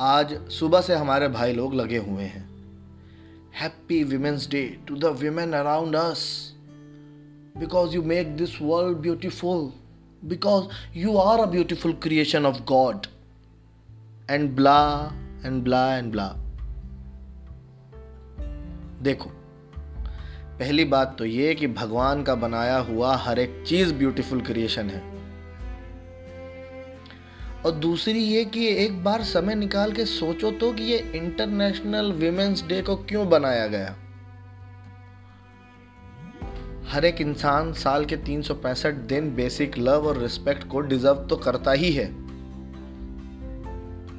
आज सुबह से हमारे भाई लोग लगे हुए हैं। Happy women's day to the women around us because you make this world beautiful because you are a beautiful creation of God and blah and blah and blah देखो, पहली बात तो ये कि भगवान का बनाया हुआ हर एक चीज़ ब्यूटीफुल क्रिएशन है। और दूसरी ये कि एक बार समय निकाल के सोचो तो कि ये इंटरनेशनल विमेंस डे को क्यों बनाया गया? हर एक इंसान साल के तीन सौ पैंसठ दिन बेसिक लव और रिस्पेक्ट को डिजर्व तो करता ही है।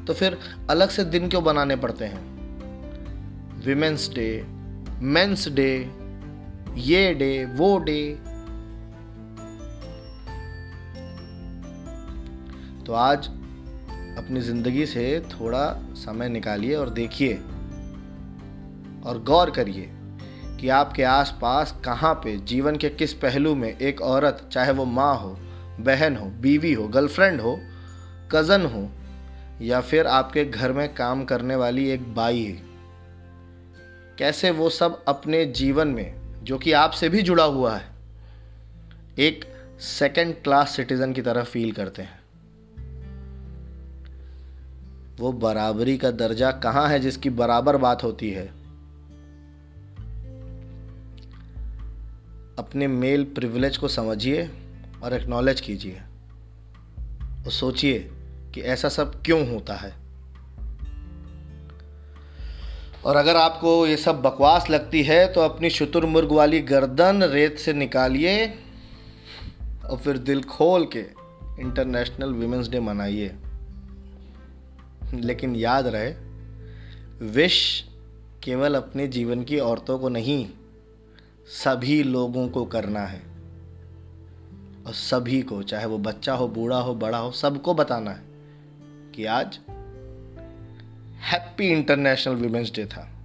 तो फिर अलग से दिन क्यों बनाने पड़ते हैं? विमेंस डे मेंस डे ये डे वो डे तो आज अपनी ज़िंदगी से थोड़ा समय निकालिए और देखिए और गौर करिए कि आपके आसपास कहाँ पे जीवन के किस पहलू में एक औरत, चाहे वो माँ हो, बहन हो, बीवी हो, गर्लफ्रेंड हो, कज़न हो, या फिर आपके घर में काम करने वाली एक बाई कैसे वो सब अपने जीवन में, जो कि आपसे भी जुड़ा हुआ है, एक सेकंड क्लास सिटीज़न की तरह फील करते हैं? वो बराबरी का दर्जा कहाँ है जिसकी बराबर बात होती है? अपने मेल प्रिविलेज को समझिए और एक्नॉलेज कीजिए। और सोचिए कि ऐसा सब क्यों होता है। और अगर आपको ये सब बकवास लगती है तो अपनी शुतुरमुर्ग वाली गर्दन रेत से निकालिए और फिर दिल खोल के इंटरनेशनल वीमेंस डे मनाइए। लेकिन याद रहे विश केवल अपने जीवन की औरतों को नहीं, सभी लोगों को करना है। और सभी को, चाहे वो बच्चा हो, बूढ़ा हो, बड़ा हो, सबको बताना है कि आज हैप्पी इंटरनेशनल वीमेंस डे था।